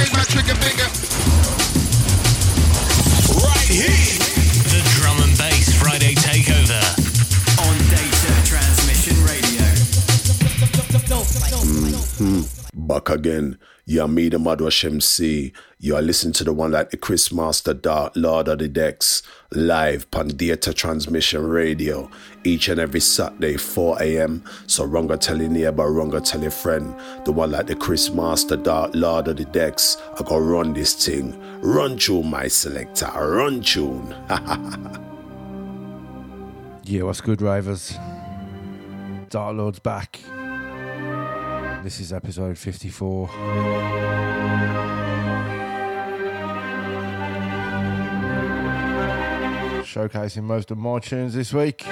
raise my trigger finger. Right here. The Drum and Bass Friday Takeover. On Data Transmission Radio. Hmm. Back again. Yeah, me, the Madwash MC. You are listening to the one like the Chr1smasta Dark Lord of the Decks live on Data Transmission Radio each and every Saturday, 4 a.m. So Runga tell your neighbor, Runga tell your friend. The one like the Chr1smasta Dark Lord of the Decks. I go run this thing. Run tune, my selector. Run tune. Yeah, what's good, Ravers? Dark Lord's back. This is episode 54. Showcasing most of my tunes this week.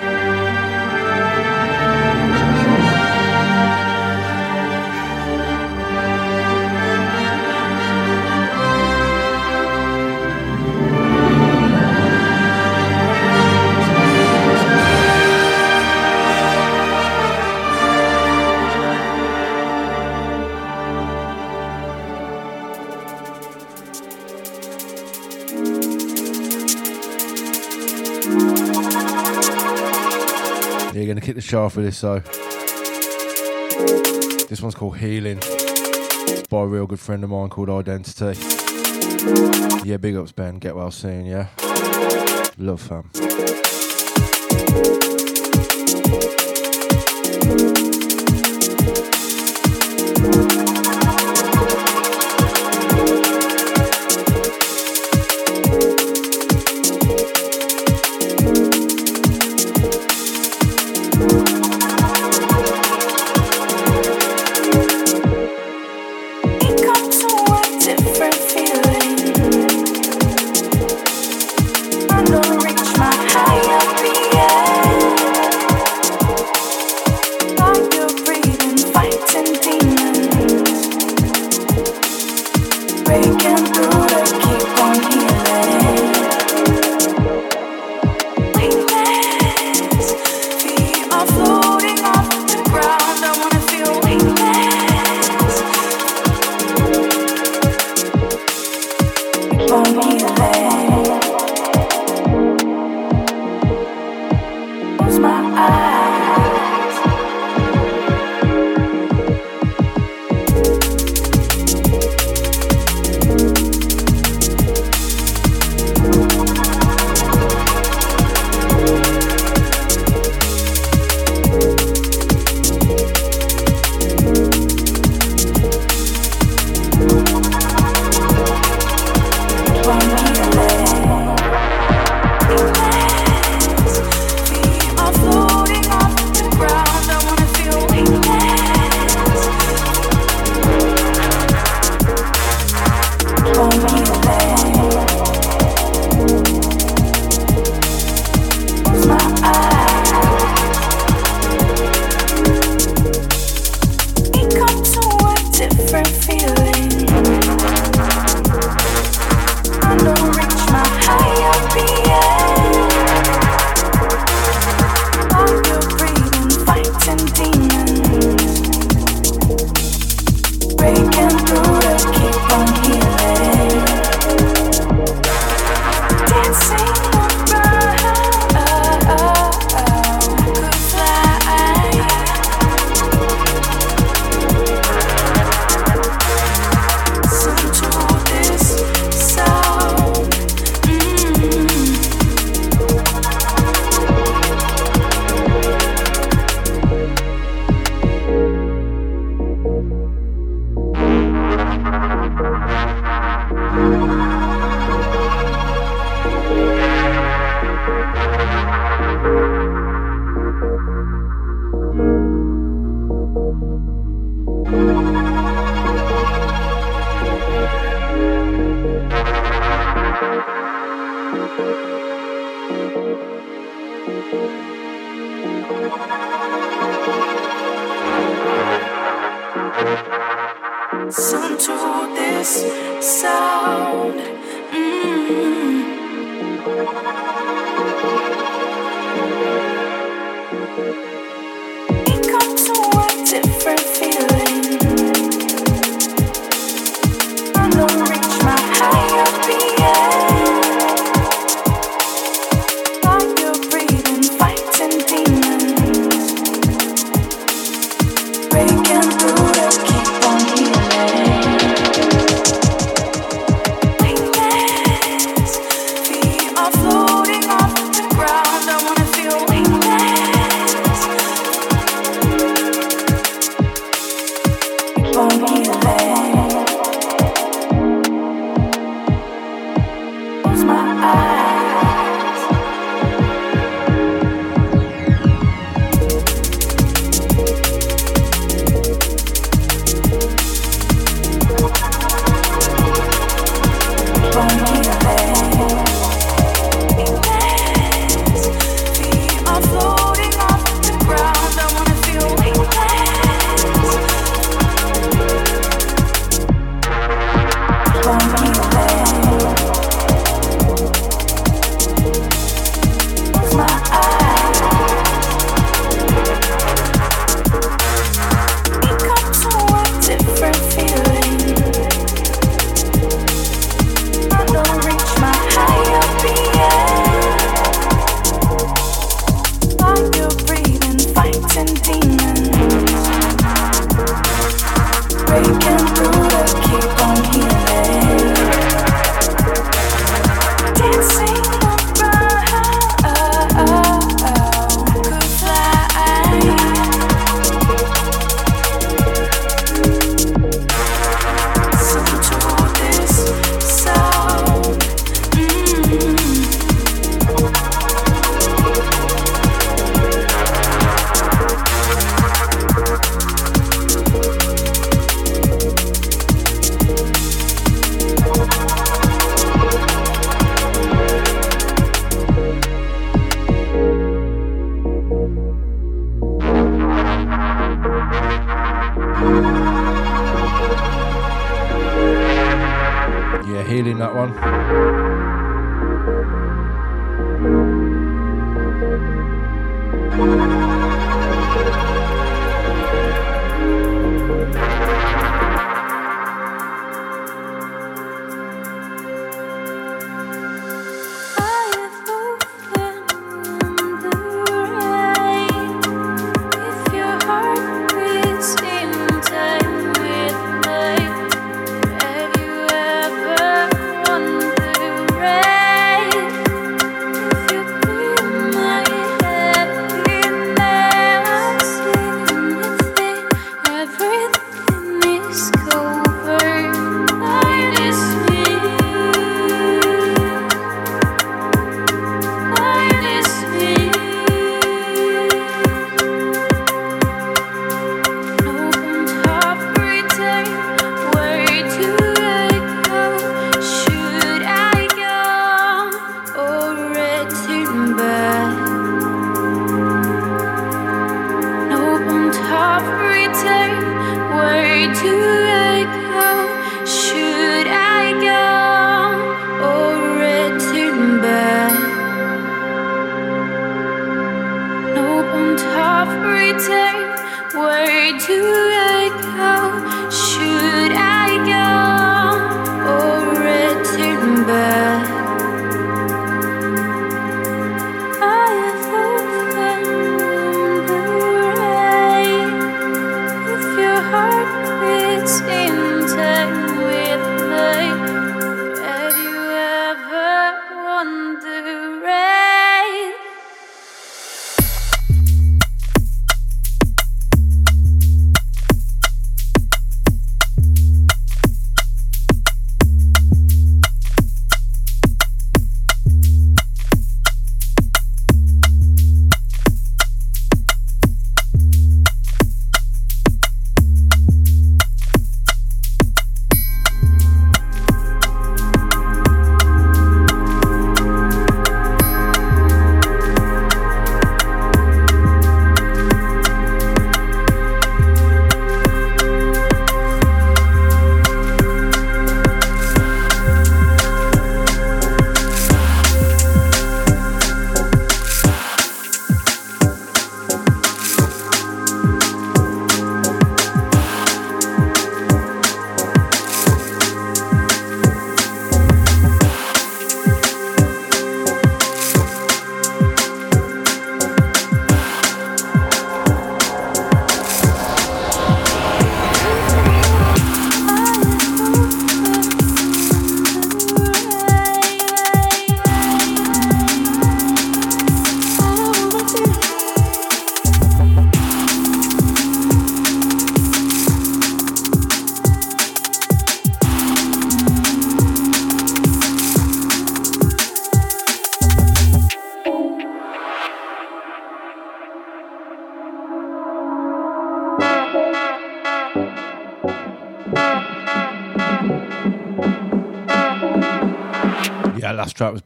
Kick the off with this though. This one's called Healing. By a real good friend of mine called ID-Entity. Yeah, big ups Ben. Get well soon, yeah. Love fam.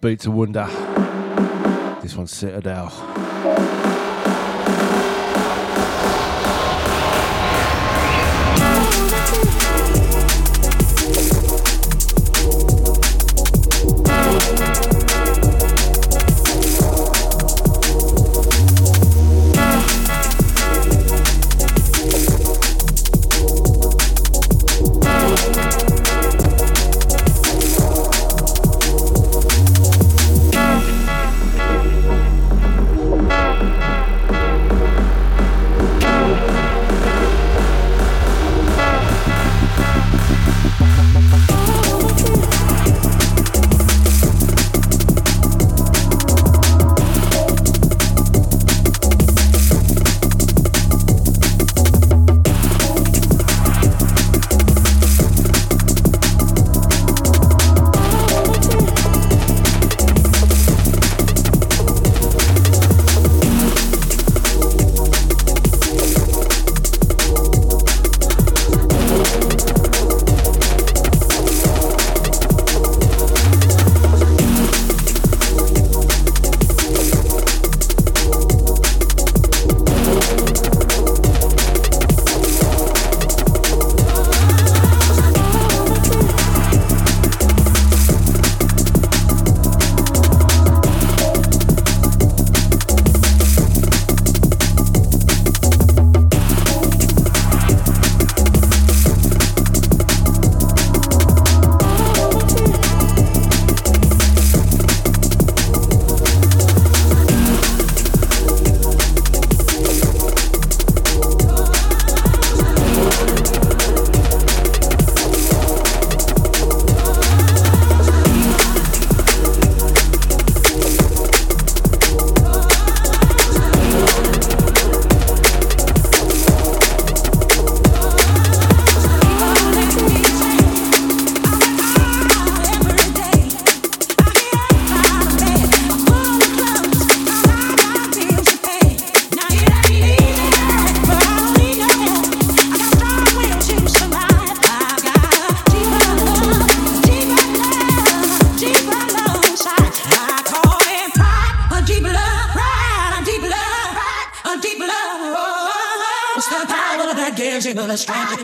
Last track was Beat to Wonder. This one's Citadel.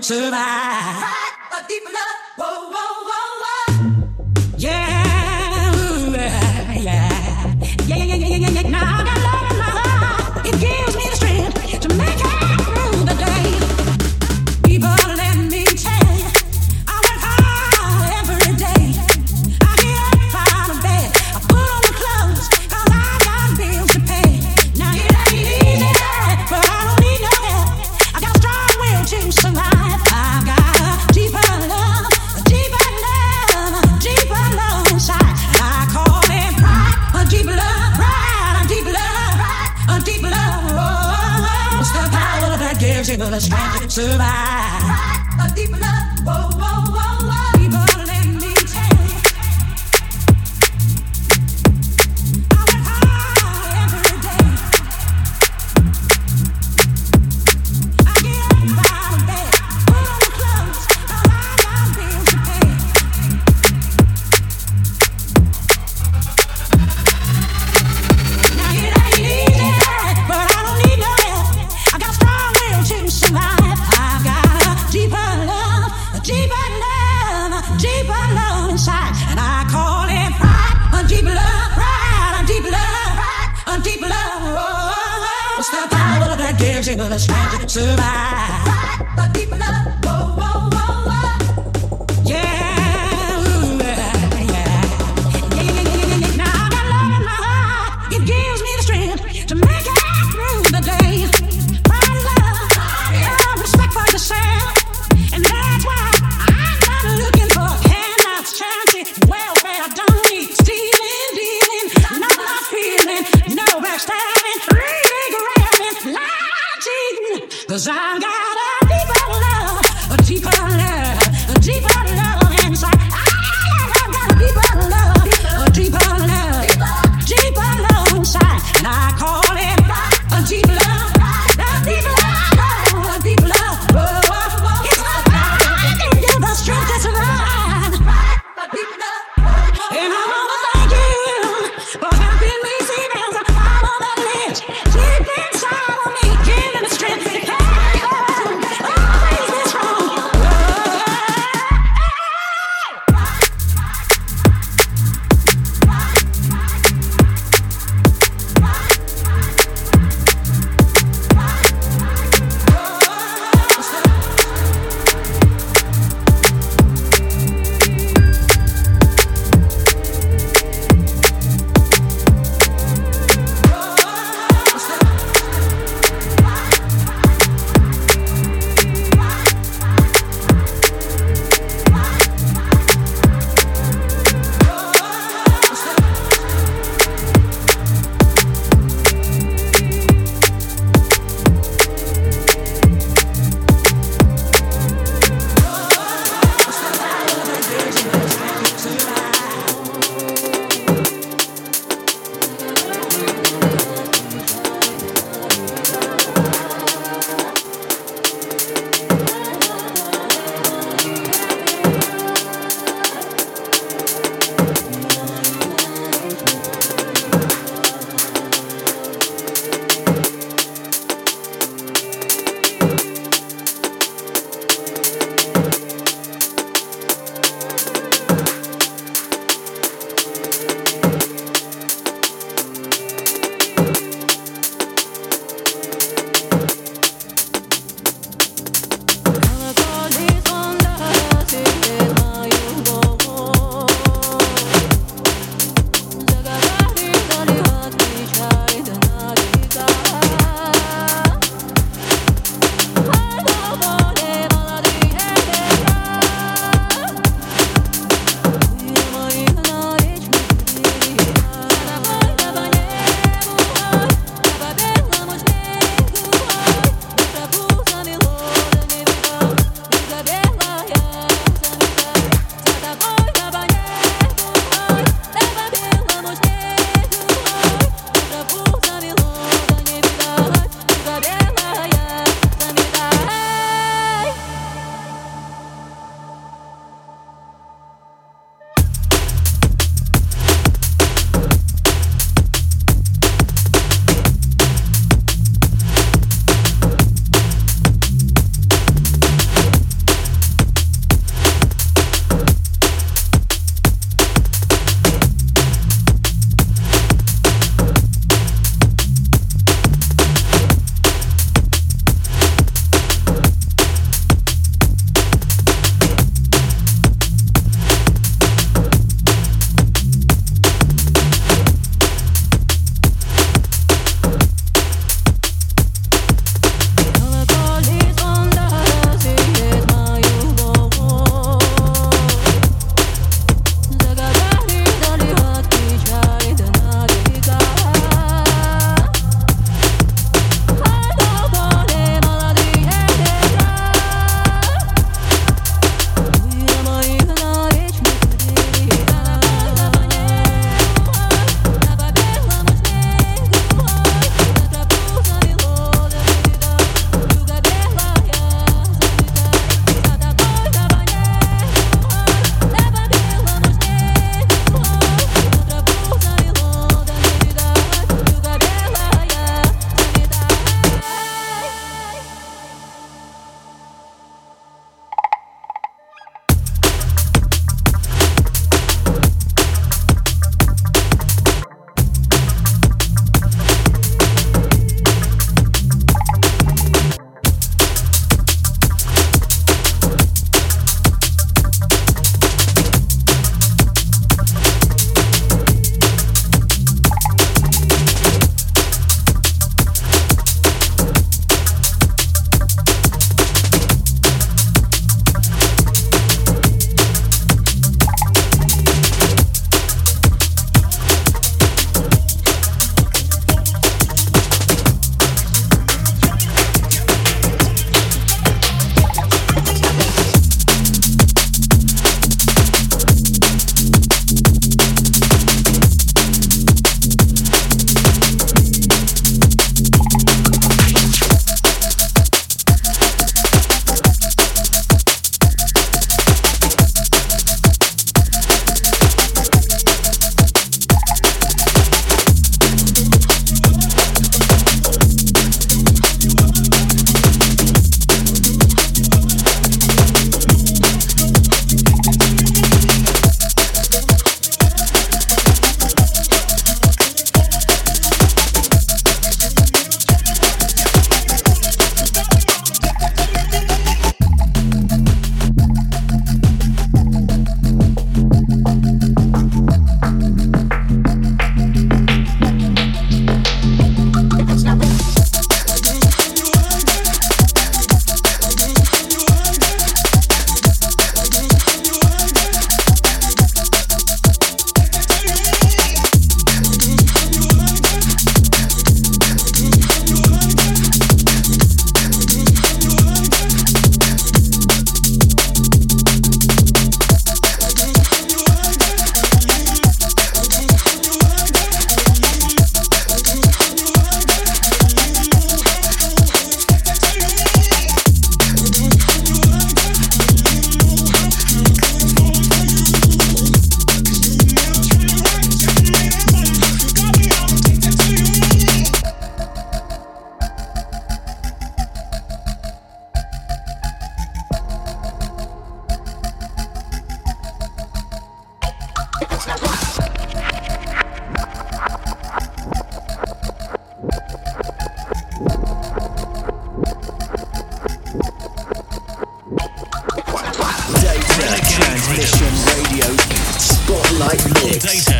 Survive.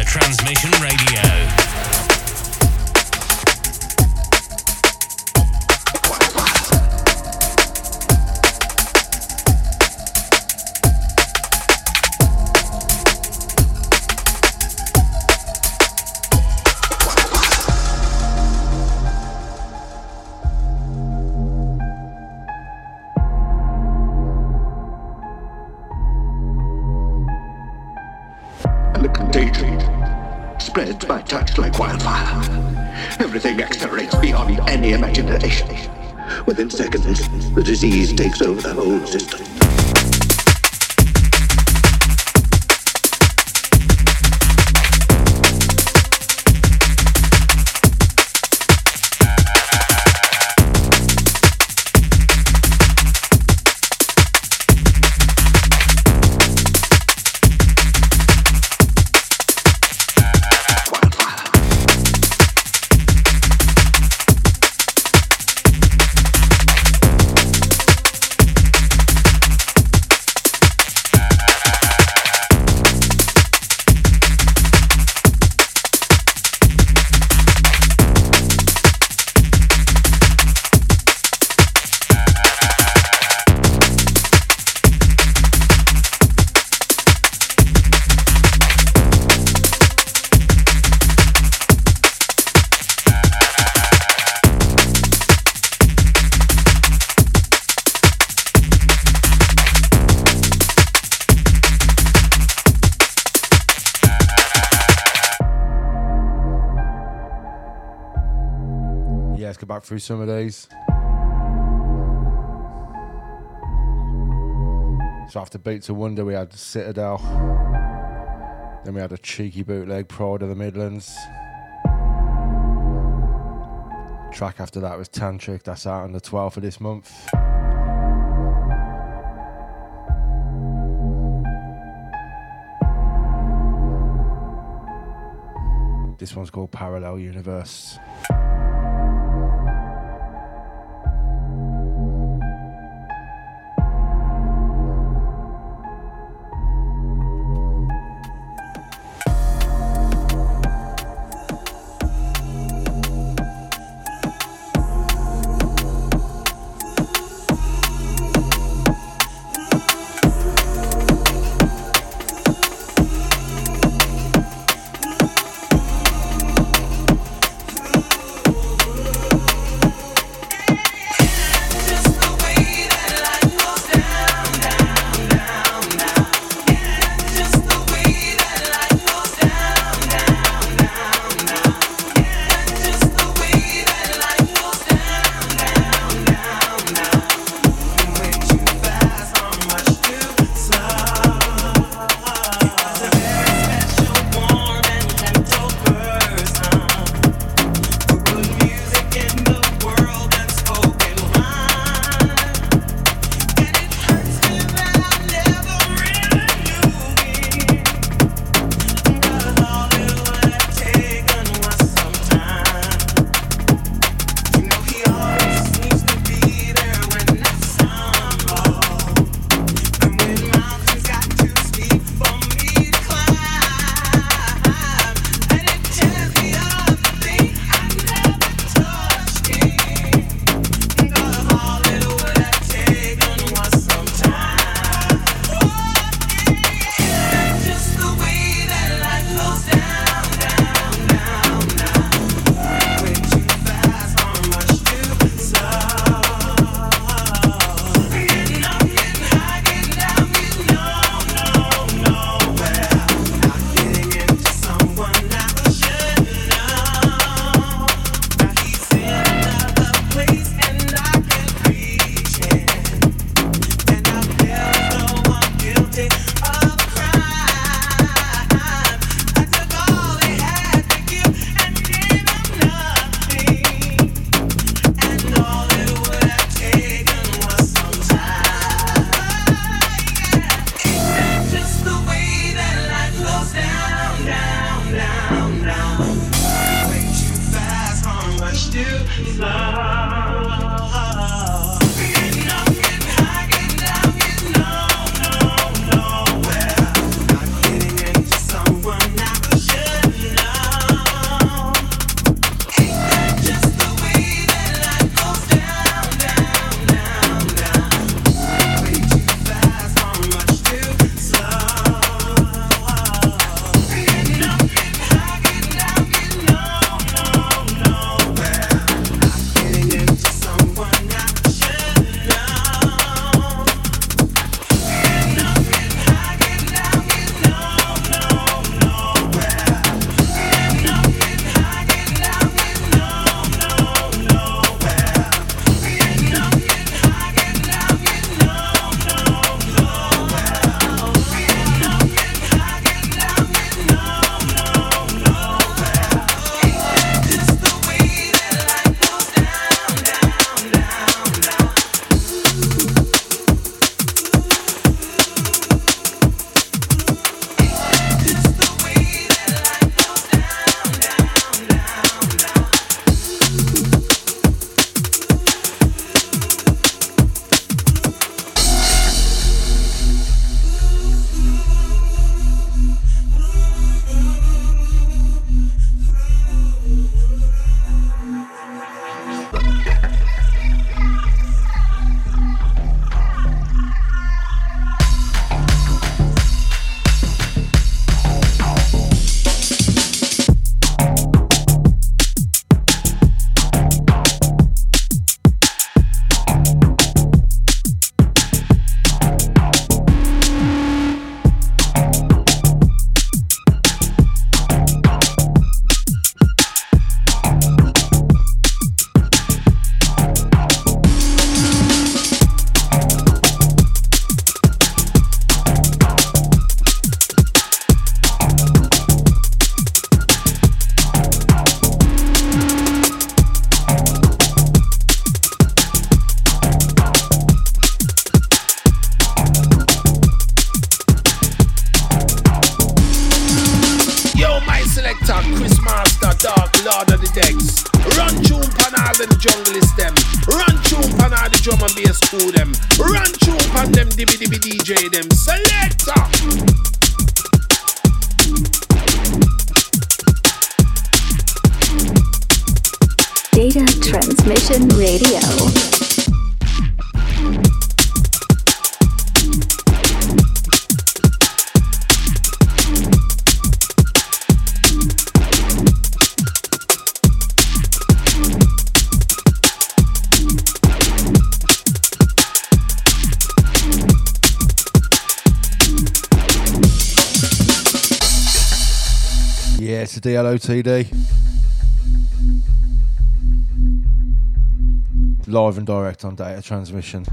Transmission through some of these. So after Beats of Wonder, we had Citadel. Then we had a cheeky bootleg, Pride of the Midlands. Track after that was Tantrick, that's out on the 12th of this month. This one's called Parallel Universe. Transmission Radio. Yeah, it's a DLOTD. live and direct on data transmission.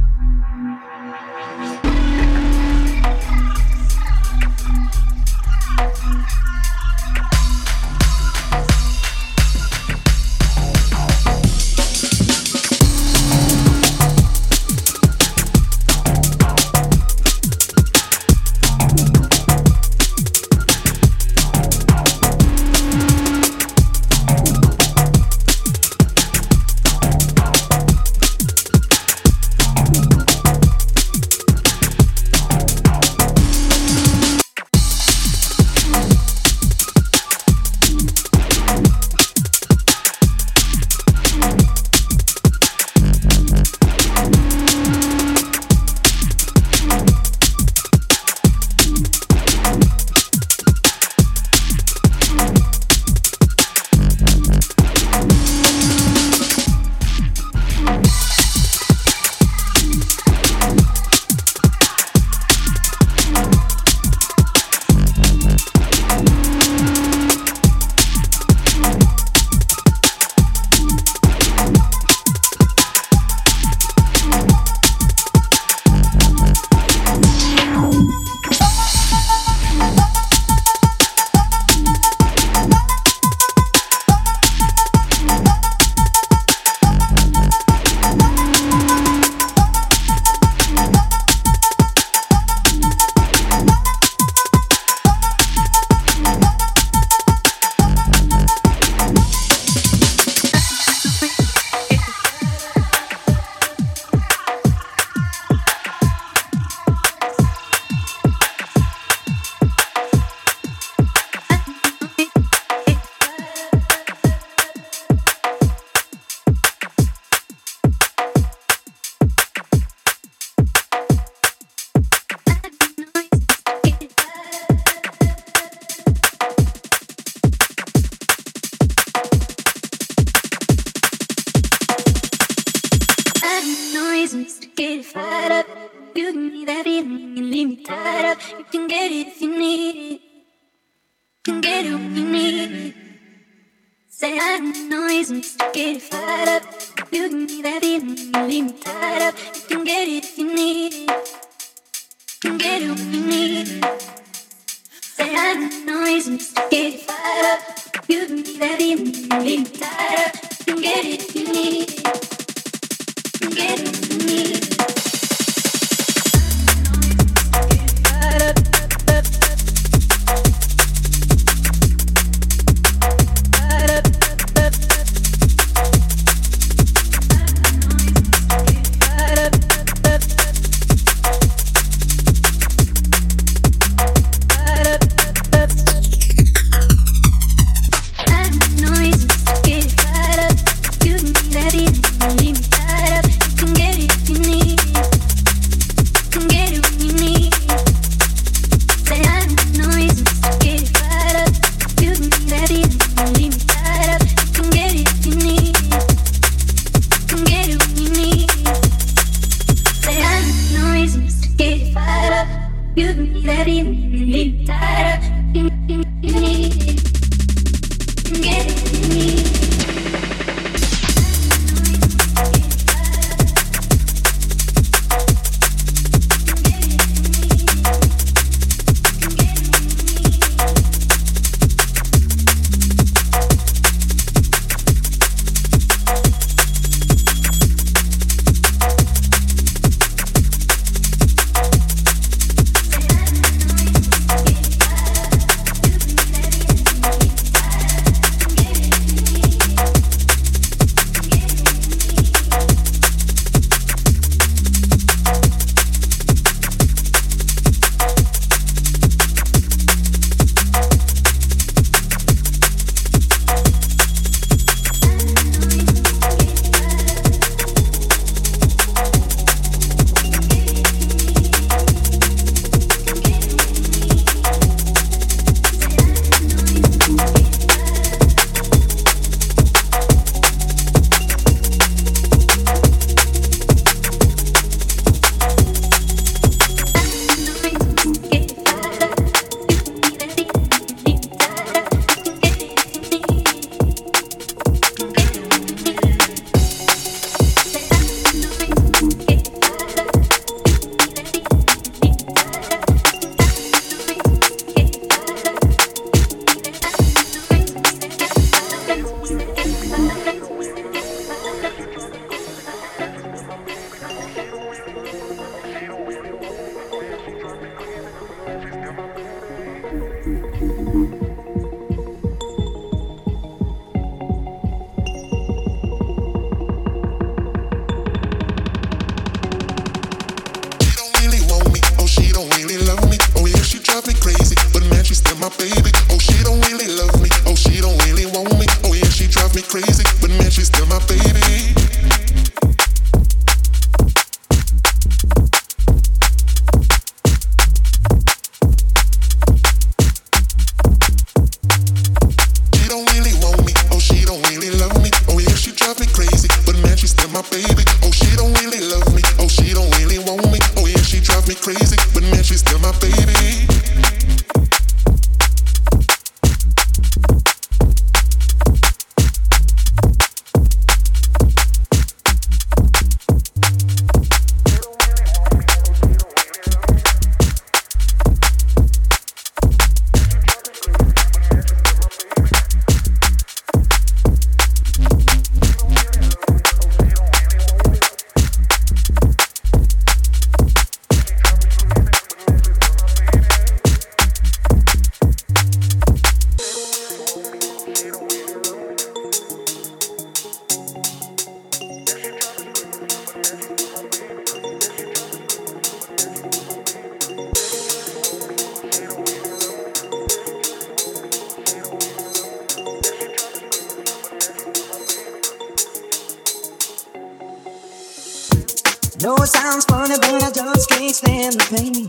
No, it sounds funny, but I just can't stand the pain.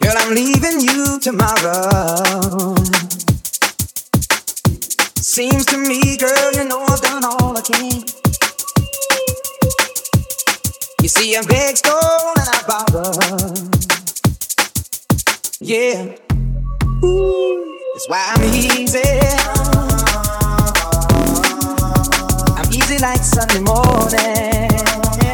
Girl, I'm leaving you tomorrow. Seems to me, girl, you know I've done all I can. You see, I beg, stole, and I borrow. Yeah. Ooh, that's why I'm easy. like Sunday morning.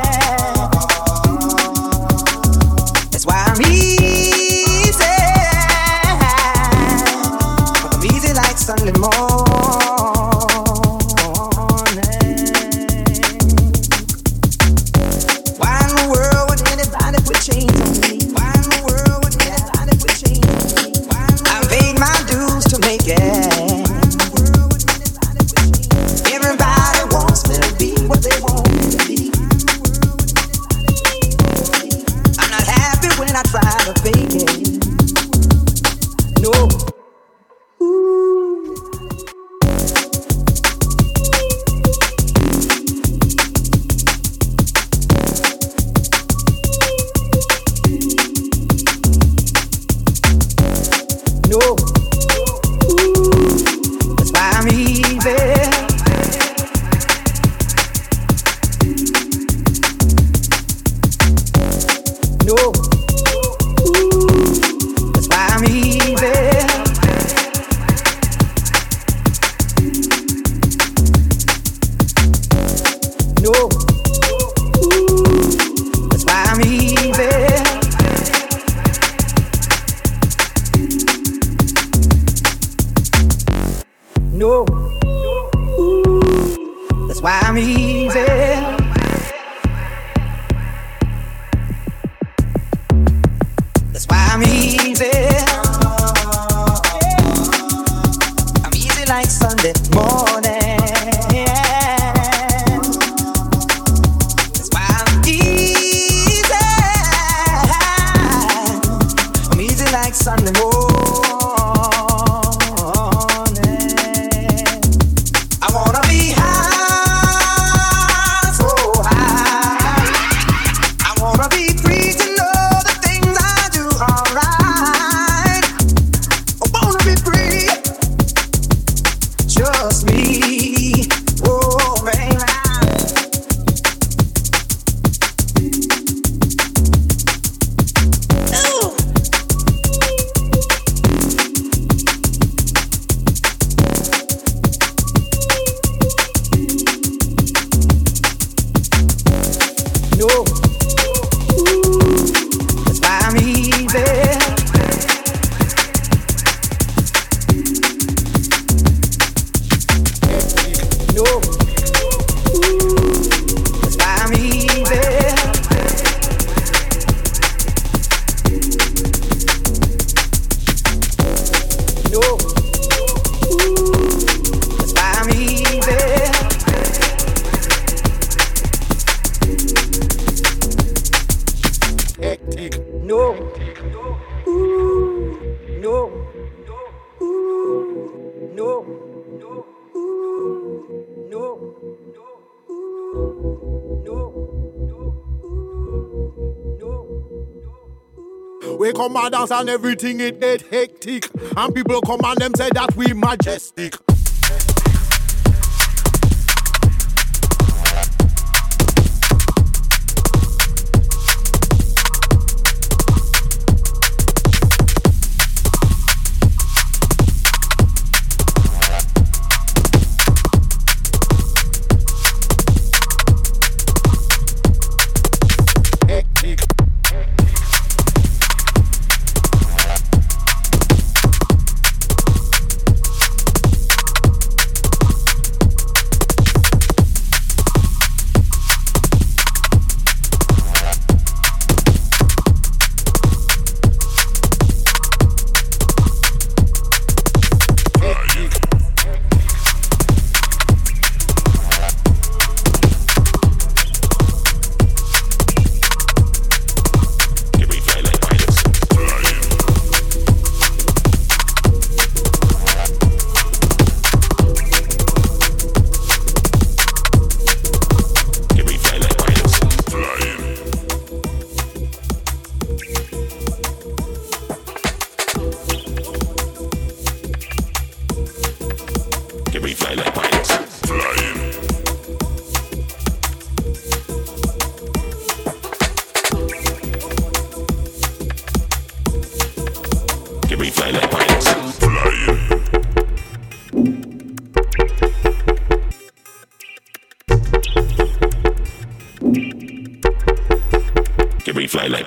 No. We come and dance and everything it get hectic. And people come and them say that we majestic.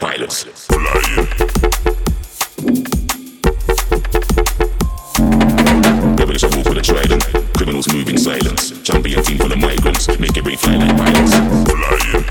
pilots. Polaria. Devilish move with a trident. Criminals move in silence. Champion team full of migrants. Make it rain fly like pilots. flying.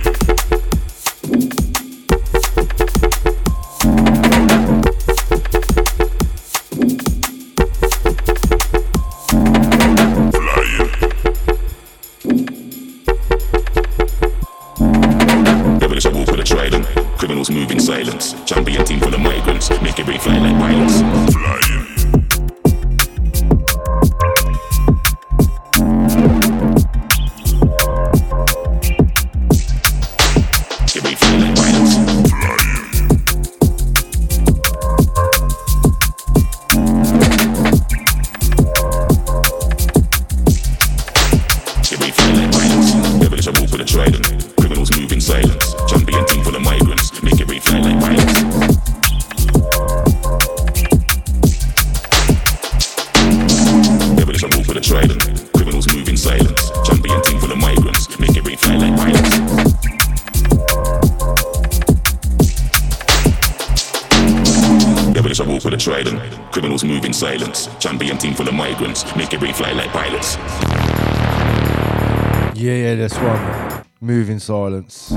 silence.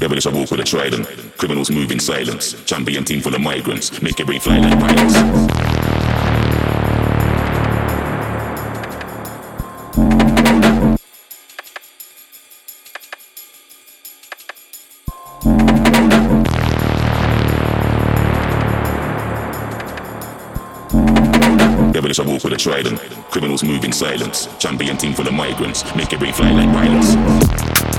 Devil is a walk with a trident. Criminals move in silence. Champion team full of migrants. Make every fly like pilots. Devilish I walk with a trident. Criminals move in silence. Champion team full of migrants. Make every fly like pilots.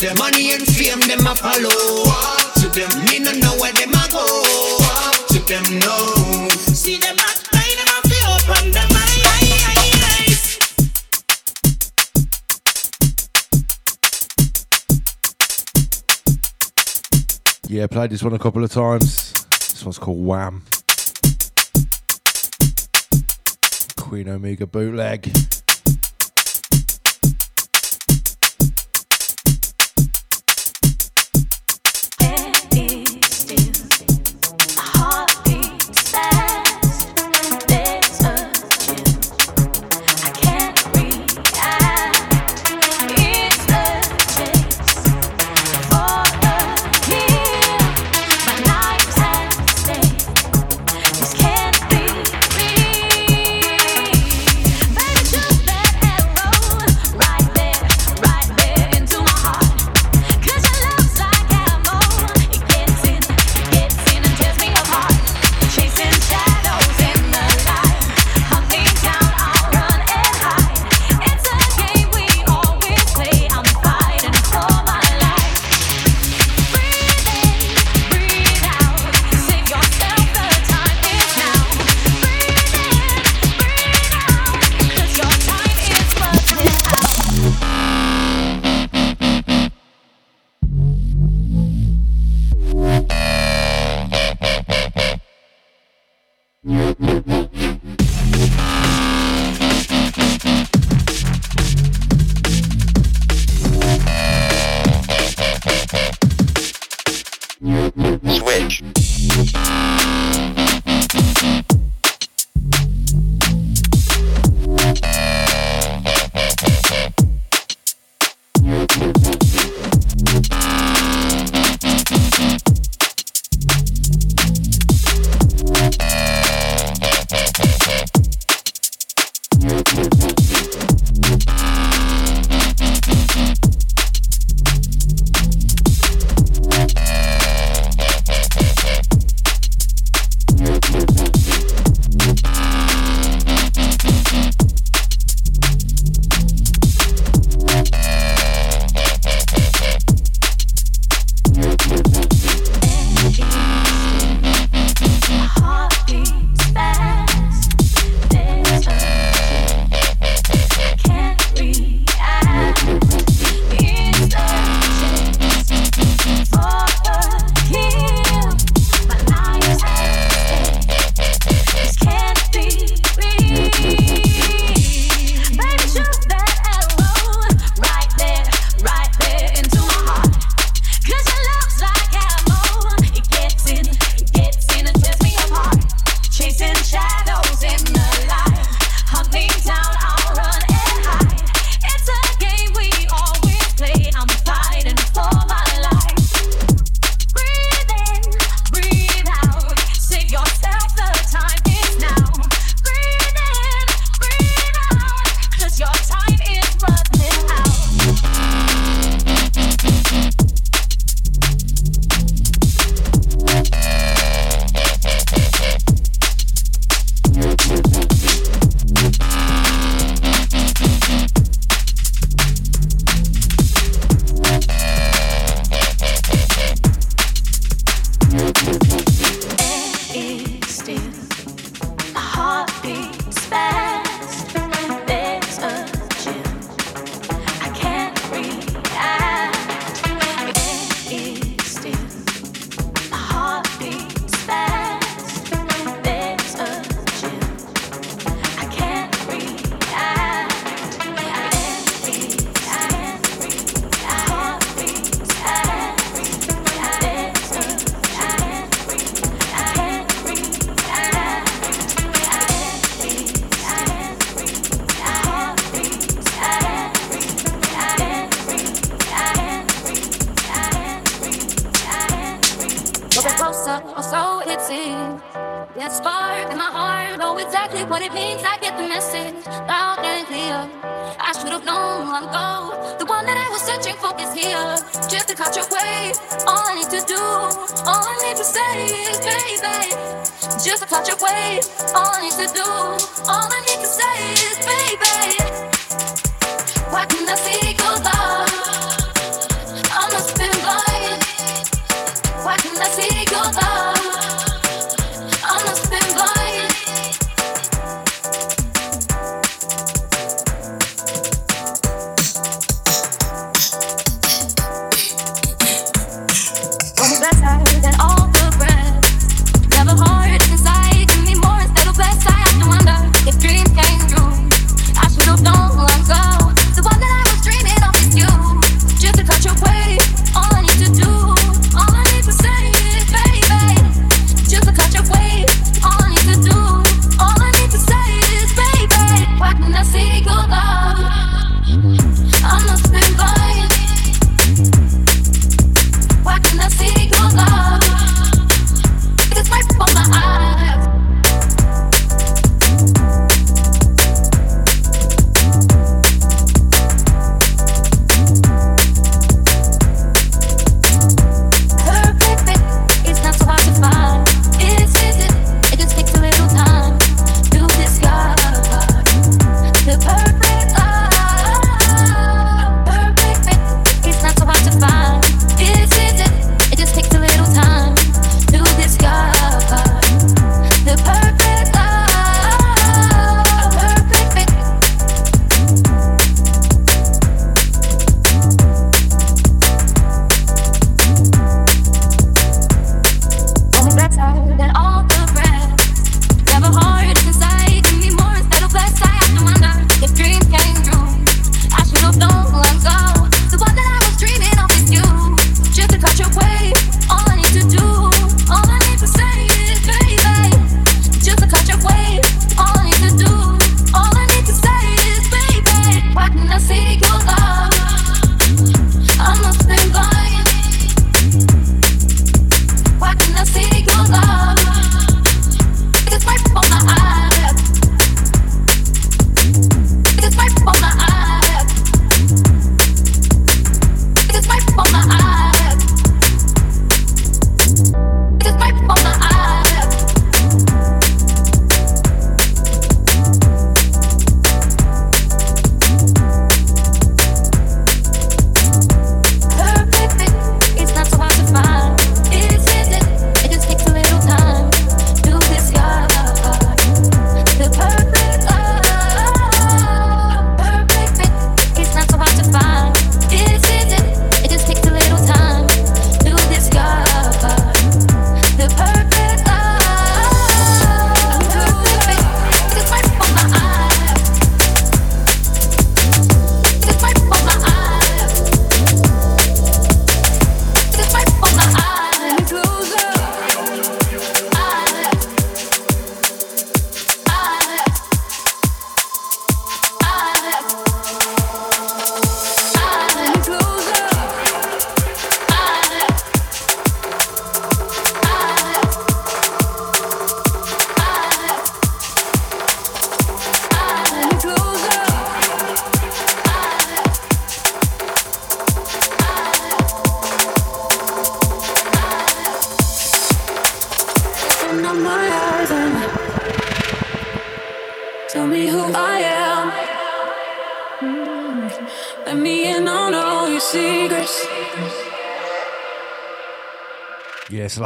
them. Money and fame them a follow. Walk to them. Me no know where them a go. Walk to them no. See them a try them a open them. Yeah, played this one a couple of times. This one's called Wham. Queen Omega bootleg.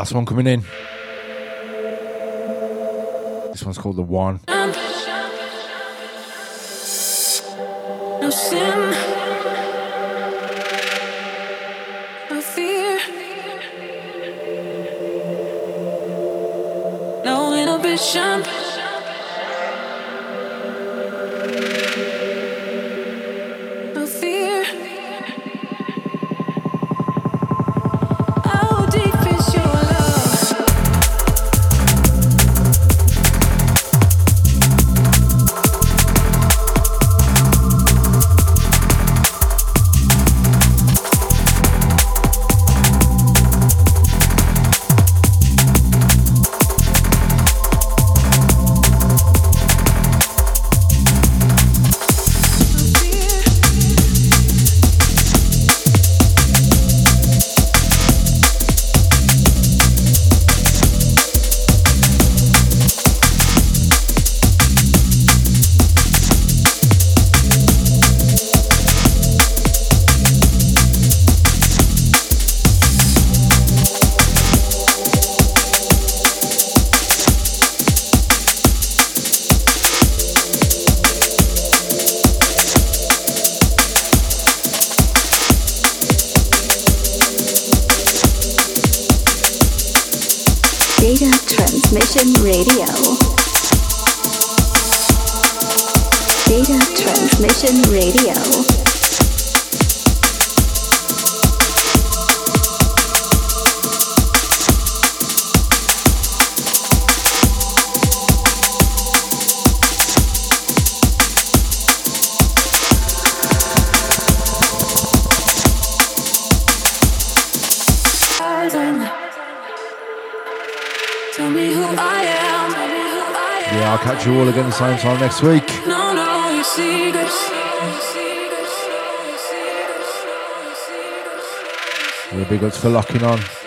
Last one coming in. This one's called The One. Same time next week. No, no, you see big ups for locking on.